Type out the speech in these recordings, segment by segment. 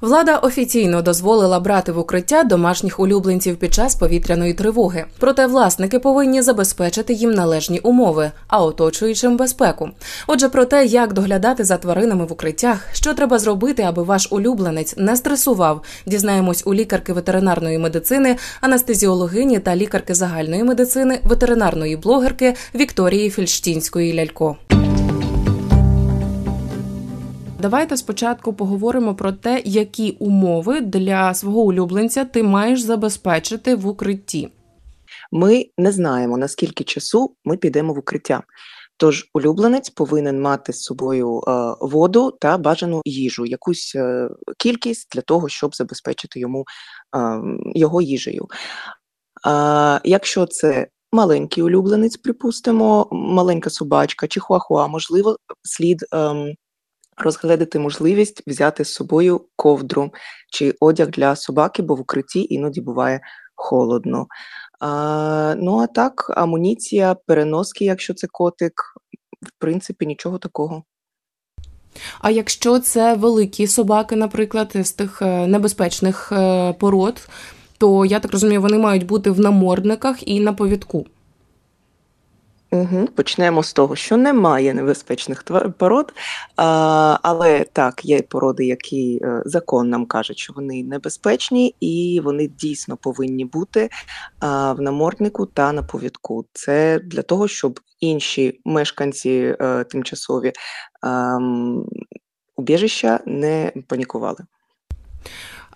Влада офіційно дозволила брати в укриття домашніх улюбленців під час повітряної тривоги. Проте власники повинні забезпечити їм належні умови, а оточуючим безпеку. Отже, про те, як доглядати за тваринами в укриттях, що треба зробити, аби ваш улюбленець не стресував, дізнаємось у лікарки ветеринарної медицини, анестезіологині та лікарки загальної медицини, ветеринарної блогерки Вікторії Фільштінської лялько. Давайте спочатку поговоримо про те, які умови для свого улюбленця ти маєш забезпечити в укритті. Ми не знаємо, наскільки часу ми підемо в укриття. Тож улюбленець повинен мати з собою е, воду та бажану їжу, якусь е, кількість для того, щоб забезпечити йому е, його їжею. Якщо це маленький улюбленець, припустимо, маленька собачка чи хуахуа, можливо, слід розгледити можливість взяти з собою ковдру чи одяг для собаки, бо в укритті іноді буває холодно. А, Ну а так, амуніція, переноски, якщо це котик, в принципі, нічого такого. А якщо це великі собаки, наприклад, з тих е, небезпечних е, пород, то я так розумію, вони мають бути в намордниках і на повідку. Угу. Почнемо з того, що немає небезпечних пород, а, але так, є породи, які е, закон нам каже, що вони небезпечні і вони дійсно повинні бути а, в наморднику та на повідку. Це для того, щоб інші мешканці а, е, тимчасові убіжища не панікували.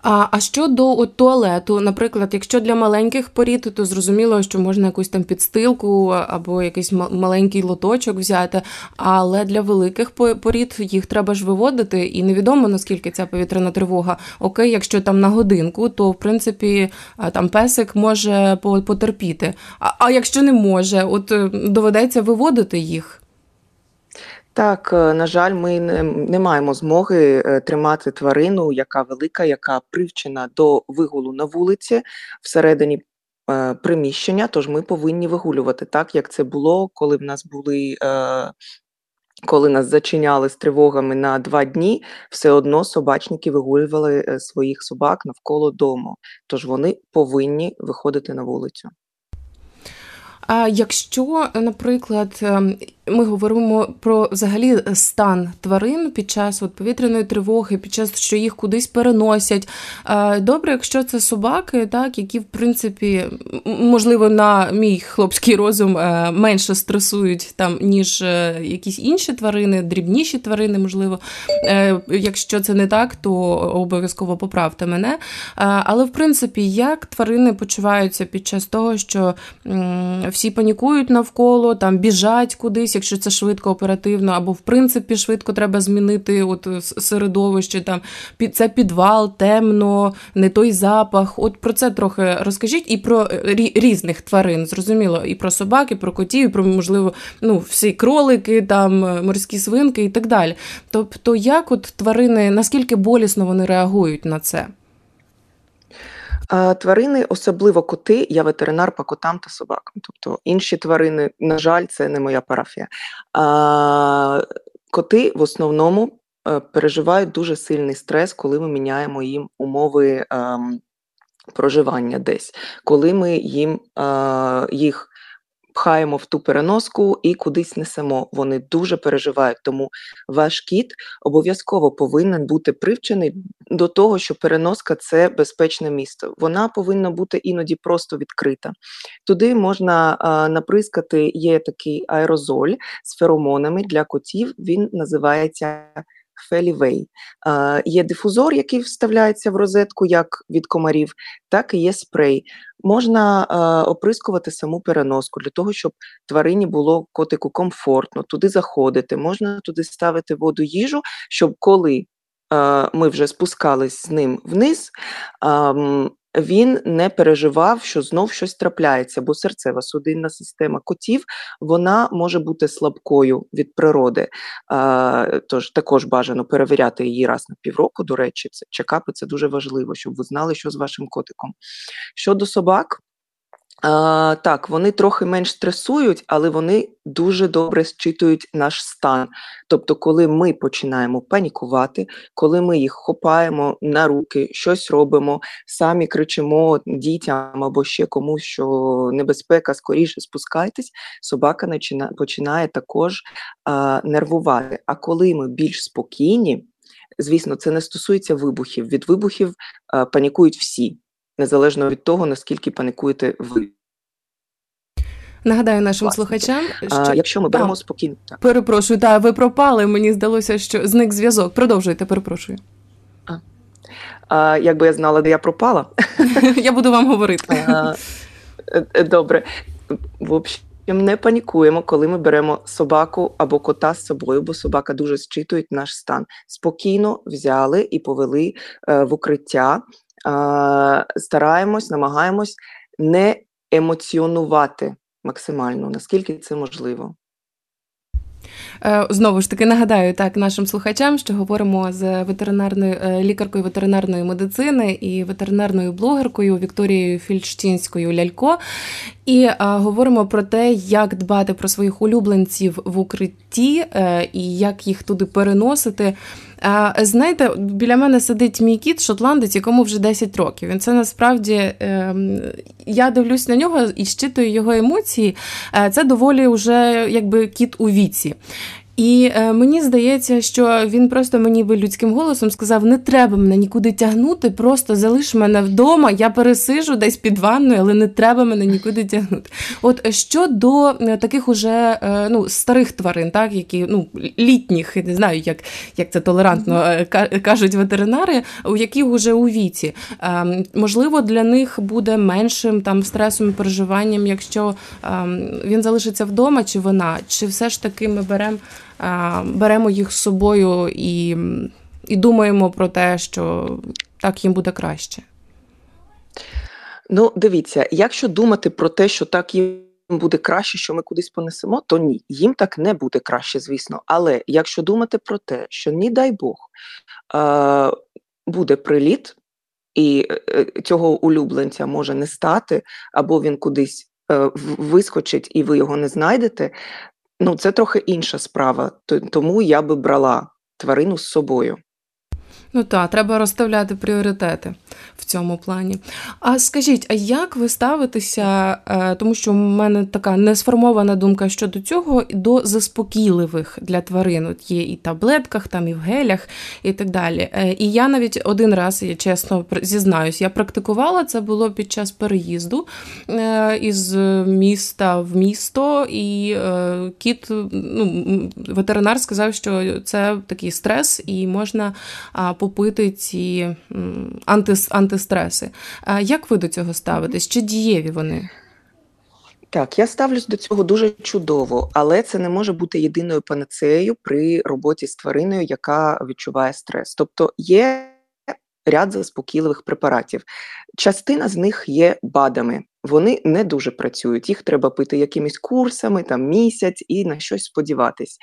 А а щодо от, туалету, наприклад, якщо для маленьких порід, то зрозуміло, що можна якусь там підстилку або якийсь маленький лоточок взяти, але для великих порід їх треба ж виводити, і невідомо наскільки ця повітряна тривога. Окей, якщо там на годинку, то в принципі там песик може потерпіти. А, а якщо не може, от е, доведеться виводити їх. Так, е, на жаль, ми не, не маємо змоги е, тримати тварину, яка велика, яка привчена до вигулу на вулиці всередині е, приміщення. Тож ми повинні вигулювати так, як це було, коли в нас були. Коли нас зачиняли з тривогами на два дні, все одно собачники вигулювали своїх собак навколо дому. Тож вони повинні виходити на вулицю. А якщо, наприклад, ем, ми говоримо про взагалі стан тварин під час от повітряної тривоги, під час що їх кудись переносять. Добре, якщо це собаки, так які в принципі можливо на мій хлопський розум е, менше стресують там, ніж е, якісь інші тварини, дрібніші тварини, можливо. Е, якщо це не так, то обов'язково поправте мене. Але в принципі, як тварини почуваються під час того, що всі панікують навколо, там біжать кудись якщо це швидко, оперативно, або в принципі швидко треба змінити от середовище, там під це підвал, темно, не той запах. От про це трохи розкажіть і про е, різних тварин, зрозуміло, і про собак, і про котів, і про можливо, ну, всі кролики, там е, морські свинки і так далі. Тобто, як от тварини, наскільки болісно вони реагують на це? Тварини, особливо коти, я ветеринар по котам та собакам. Тобто інші тварини, на жаль, це не моя парафія. Коти в основному е, переживають дуже сильний стрес, коли ми міняємо їм умови ем, проживання десь, коли ми їм їх пхаємо в ту переноску і кудись несемо. Вони дуже переживають. Тому ваш кіт обов'язково повинен бути привчений до того, що переноска це безпечне місто. Вона повинна бути іноді просто відкрита. Туди можна а, наприскати, є такий аерозоль з феромонами для котів. Він називається. Фелівей. Є дифузор, який вставляється в розетку, як від комарів, так і є спрей. Можна оприскувати саму переноску для того, щоб тварині було котику комфортно, туди заходити, можна туди ставити воду їжу, щоб коли ми вже спускались з ним вниз, він не переживав, що знов щось трапляється, бо серцева судинна система котів вона може бути слабкою від природи. Тож також бажано перевіряти її раз на півроку. До речі, це чекапи це дуже важливо, щоб ви знали, що з вашим котиком. Щодо собак. А, Так, вони трохи менш стресують, але вони дуже добре зчитують наш стан. Тобто, коли ми починаємо панікувати, коли ми їх хопаємо на руки, щось робимо, самі кричимо дітям або ще комусь, що небезпека, скоріше спускайтесь, собака починає також а, нервувати. А коли ми більш спокійні, звісно, це не стосується вибухів. Від вибухів а, панікують всі незалежно від того, наскільки паникуєте ви. Нагадаю нашим Власне. слухачам, що а, якщо ми беремо а, спокійно. Так. Перепрошую, так, ви пропали. Мені здалося, що зник зв'язок. Продовжуйте, перепрошую. А. А, Якби я знала, де я пропала, я буду вам говорити. А, е, Добре. В общем, не панікуємо, коли ми беремо собаку або кота з собою, бо собака дуже зчитує наш стан. Спокійно взяли і повели е, в укриття стараємось, намагаємось не емоціонувати максимально, наскільки це можливо. Е, знову ж таки нагадаю так нашим слухачам, що говоримо з ветеринарною е, лікаркою ветеринарної медицини і ветеринарною блогеркою Вікторією Фільштінською Лялько. І а, говоримо про те, як дбати про своїх улюбленців в укритті е, і як їх туди переносити. Знаєте, біля мене сидить мій кіт, шотландець, якому вже 10 років. Він це насправді е, я дивлюсь на нього і щитую його емоції. Е, це доволі вже якби кіт у віці. І е, мені здається, що він просто мені би людським голосом сказав: не треба мене нікуди тягнути, просто залиш мене вдома. Я пересижу десь під ванною, але не треба мене нікуди тягнути. От що до е, таких уже е, ну, старих тварин, так які ну літніх, не знаю, як як це толерантно е, кажуть ветеринари, у яких уже у віці, е, можливо, для них буде меншим там стресом і переживанням, якщо е, він залишиться вдома, чи вона, чи все ж таки ми беремо беремо їх з собою і, і думаємо про те, що так їм буде краще. Ну, дивіться, якщо думати про те, що так їм буде краще, що ми кудись понесемо, то ні, їм так не буде краще, звісно. Але якщо думати про те, що, не дай Бог, буде приліт, і е, цього улюбленця може не стати, або він кудись е, вискочить, і ви його не знайдете, Ну, це трохи інша справа, тому я би брала тварину з собою. Ну так, треба розставляти пріоритети в цьому плані. А скажіть, а як ви ставитеся, е, тому що в мене така несформована думка щодо цього, до заспокійливих для тварин? От Є і в таблетках, там і в гелях, і так далі. Е, і я навіть один раз, я чесно зізнаюсь, я практикувала це було під час переїзду е, із міста в місто, і кіт, ну, ветеринар сказав, що це такий стрес, і можна попити ці антис, антистреси. Як ви до цього ставитесь? Чи дієві вони? Так, я ставлюсь до цього дуже чудово, але це не може бути єдиною панацеєю при роботі з твариною, яка відчуває стрес. Тобто є ряд заспокійливих препаратів. Частина з них є БАДами. Вони не дуже працюють. Їх треба пити якимись курсами, там місяць і на щось сподіватись.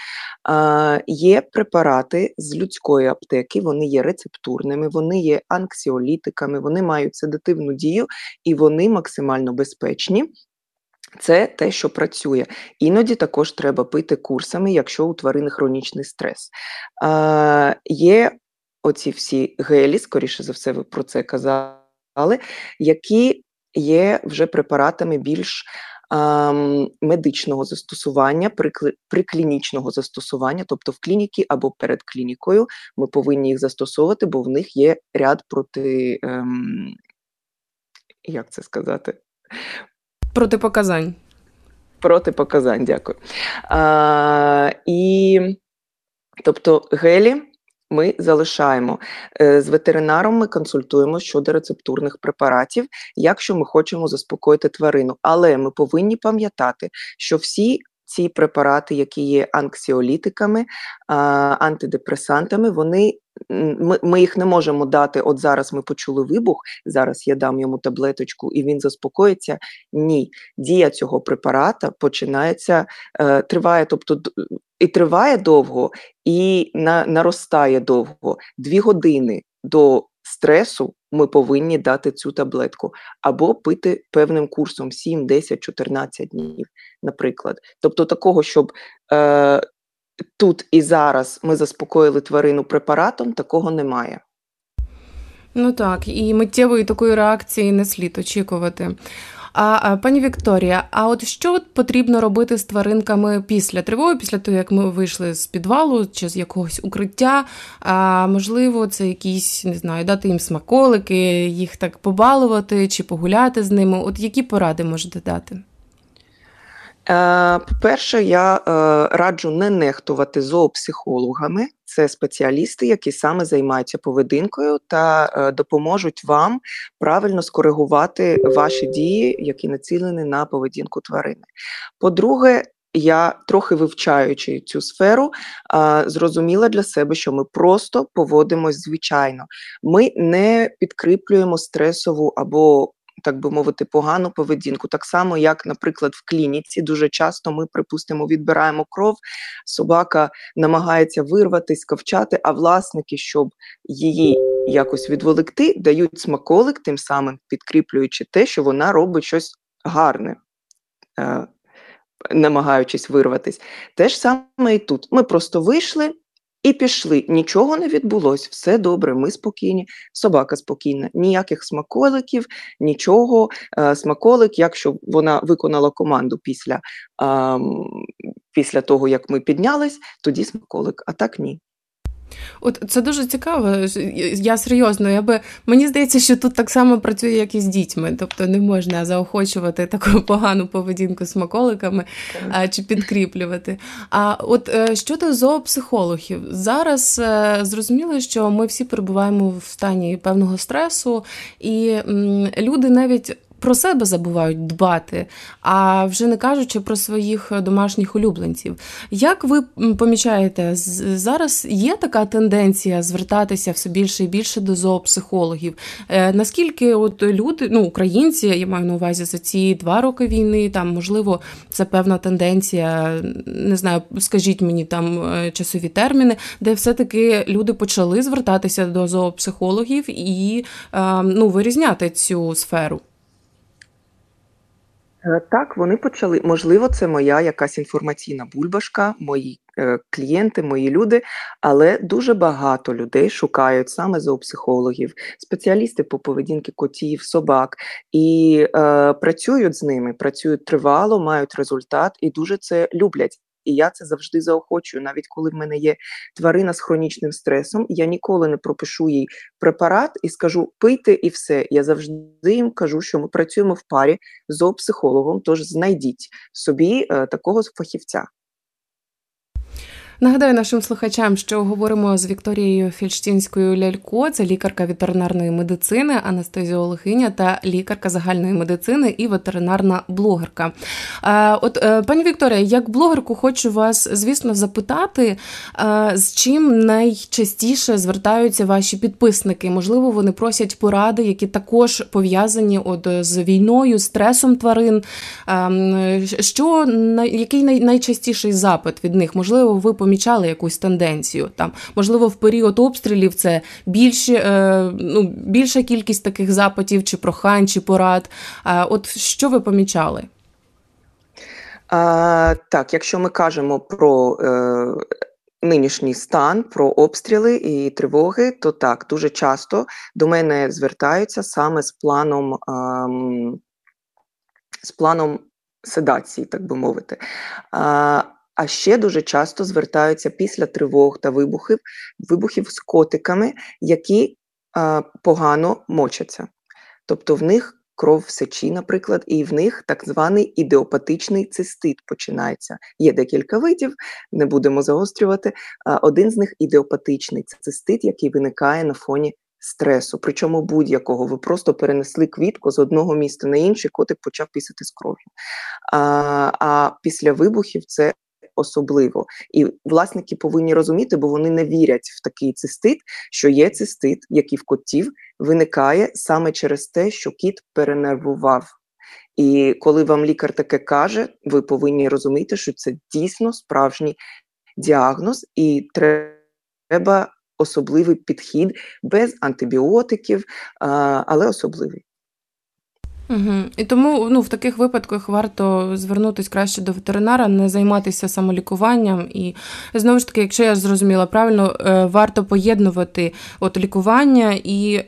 А, Є препарати з людської аптеки, вони є рецептурними, вони є анксіолітиками, вони мають седативну дію і вони максимально безпечні. Це те, що працює. Іноді також треба пити курсами, якщо у тварини хронічний стрес. А, Є оці всі гелі, скоріше за все, ви про це казали, які є вже препаратами більш ем, медичного застосування, приклінічного застосування, тобто в клініці або перед клінікою ми повинні їх застосовувати, бо в них є ряд проти. Ем, як це сказати? Протипоказань. Протипоказань, дякую. А, І тобто гелі ми залишаємо. Е, з ветеринаром ми консультуємо щодо рецептурних препаратів, якщо ми хочемо заспокоїти тварину. Але ми повинні пам'ятати, що всі ці препарати, які є анксіолітиками, антидепресантами, вони ми ми їх не можемо дати. От зараз ми почули вибух, зараз я дам йому таблеточку і він заспокоїться. Ні, дія цього препарата починається, е, триває, тобто і триває довго, і на, наростає довго. Дві години до стресу ми повинні дати цю таблетку або пити певним курсом 7, 10, 14 днів, наприклад. Тобто, такого, щоб е, тут і зараз ми заспокоїли тварину препаратом, такого немає. Ну так, і миттєвої такої реакції не слід очікувати. А пані Вікторія, а от що потрібно робити з тваринками після тривоги, після того, як ми вийшли з підвалу чи з якогось укриття? А можливо, це якісь не знаю, дати їм смаколики, їх так побалувати чи погуляти з ними? От які поради можете дати? Е, по-перше, я е, раджу не нехтувати зоопсихологами. Це спеціалісти, які саме займаються поведінкою та е, допоможуть вам правильно скоригувати ваші дії, які націлені на поведінку тварини. По-друге, я трохи вивчаючи цю сферу, зрозуміла для себе, що ми просто поводимось звичайно. Ми не підкріплюємо стресову або так би мовити, погану поведінку. Так само, як, наприклад, в клініці дуже часто ми, припустимо, відбираємо кров, собака намагається вирватися, ковчати, а власники, щоб її якось відволікти, дають смаколик, тим самим підкріплюючи те, що вона робить щось гарне. Е, намагаючись вирватись. Те ж саме і тут. Ми просто вийшли, і пішли. Нічого не відбулось, все добре, ми спокійні, собака спокійна, ніяких смаколиків, нічого. Е, смаколик, якщо вона виконала команду після, після того, як ми піднялись, тоді смаколик, а так ні. От це дуже цікаво. Я серйозно, я би мені здається, що тут так само працює, як і з дітьми. Тобто не можна заохочувати таку погану поведінку смаколиками а, чи підкріплювати. А от е, щодо зоопсихологів, зараз е, зрозуміло, що ми всі перебуваємо в стані певного стресу, і люди навіть про себе забувають дбати, а вже не кажучи про своїх домашніх улюбленців. Як ви помічаєте, зараз є така тенденція звертатися все більше і більше до зоопсихологів? Е, наскільки от люди, ну українці, я маю на увазі за ці два роки війни, там можливо це певна тенденція, не знаю, скажіть мені там е, часові терміни, де все-таки люди почали звертатися до зоопсихологів і е, ну, вирізняти цю сферу. Е, так, вони почали. Можливо, це моя якась інформаційна бульбашка, мої е, клієнти, мої люди, але дуже багато людей шукають саме зоопсихологів, спеціалісти по поведінки котів, собак і е, працюють з ними, працюють тривало, мають результат і дуже це люблять. І я це завжди заохочую. Навіть коли в мене є тварина з хронічним стресом, я ніколи не пропишу їй препарат і скажу пийте і все. Я завжди їм кажу, що ми працюємо в парі зоопсихологом, тож знайдіть собі е, такого фахівця. Нагадаю нашим слухачам, що говоримо з Вікторією Фільштінською Лялько, це лікарка ветеринарної медицини, анестезіологиня та лікарка загальної медицини і ветеринарна блогерка. От, е, пані Вікторія, як блогерку, хочу вас, звісно, запитати, з чим найчастіше звертаються ваші підписники? Можливо, вони просять поради, які також пов'язані от з війною, стресом тварин. Що який найчастіший запит від них? Можливо, ви помічаєте помічали якусь тенденцію. Там, Можливо, в період обстрілів це більші, е, ну, більша кількість таких запитів, чи прохань, чи порад. Е, от що ви помічали? А, Так, якщо ми кажемо про. Е... Нинішній стан про обстріли і тривоги, то так дуже часто до мене звертаються саме з планом ем, з планом седації, так би мовити. А, а ще дуже часто звертаються після тривог та вибухів вибухів з котиками, які а, погано мочаться. Тобто в них кров в сечі, наприклад, і в них так званий ідеопатичний цистит починається. Є декілька видів, не будемо загострювати. А, один з них ідеопатичний цистит, який виникає на фоні стресу, причому будь-якого. Ви просто перенесли квітку з одного міста на інше, котик почав пісити з кров'ю. А, а після вибухів це особливо. І власники повинні розуміти, бо вони не вірять в такий цистит, що є цистит, який в котів виникає саме через те, що кіт перенервував. І коли вам лікар таке каже, ви повинні розуміти, що це дійсно справжній діагноз, і треба особливий підхід без антибіотиків, але особливий. Угу. І тому ну, в таких випадках варто звернутися краще до ветеринара, не займатися самолікуванням. І знову ж таки, якщо я зрозуміла правильно, е, варто поєднувати от лікування і е,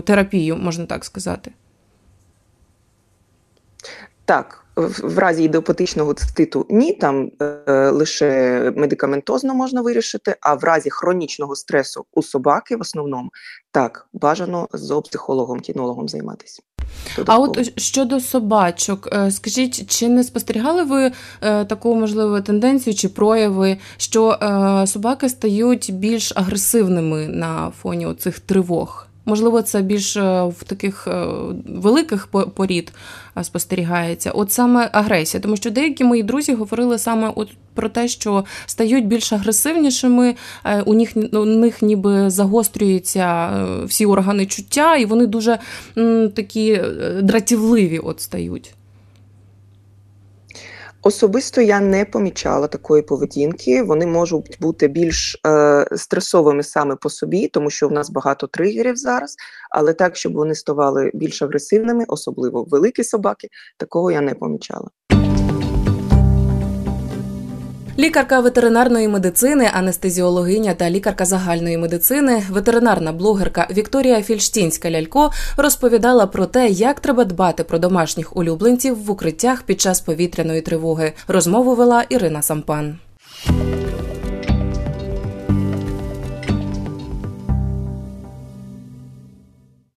терапію, можна так сказати. Так, в разі ідеопатичного циститу ні, там е, лише медикаментозно можна вирішити, а в разі хронічного стресу у собаки в основному так бажано з зоопсихологом, кінологом займатися. А от щодо собачок, е, скажіть, чи не спостерігали ви е, таку можливу тенденцію чи прояви, що е, собаки стають більш агресивними на фоні цих тривог? Можливо, це більш в таких великих порід спостерігається. От саме агресія, тому що деякі мої друзі говорили саме от про те, що стають більш агресивнішими, у них у них ніби загострюються всі органи чуття, і вони дуже м, такі дратівливі от стають. Особисто я не помічала такої поведінки. Вони можуть бути більш е, стресовими саме по собі, тому що в нас багато тригерів зараз. Але так, щоб вони ставали більш агресивними, особливо великі собаки, такого я не помічала. Лікарка ветеринарної медицини, анестезіологиня та лікарка загальної медицини, ветеринарна блогерка Вікторія Фільштінська лялько розповідала про те, як треба дбати про домашніх улюбленців в укриттях під час повітряної тривоги. Розмову вела Ірина Сампан.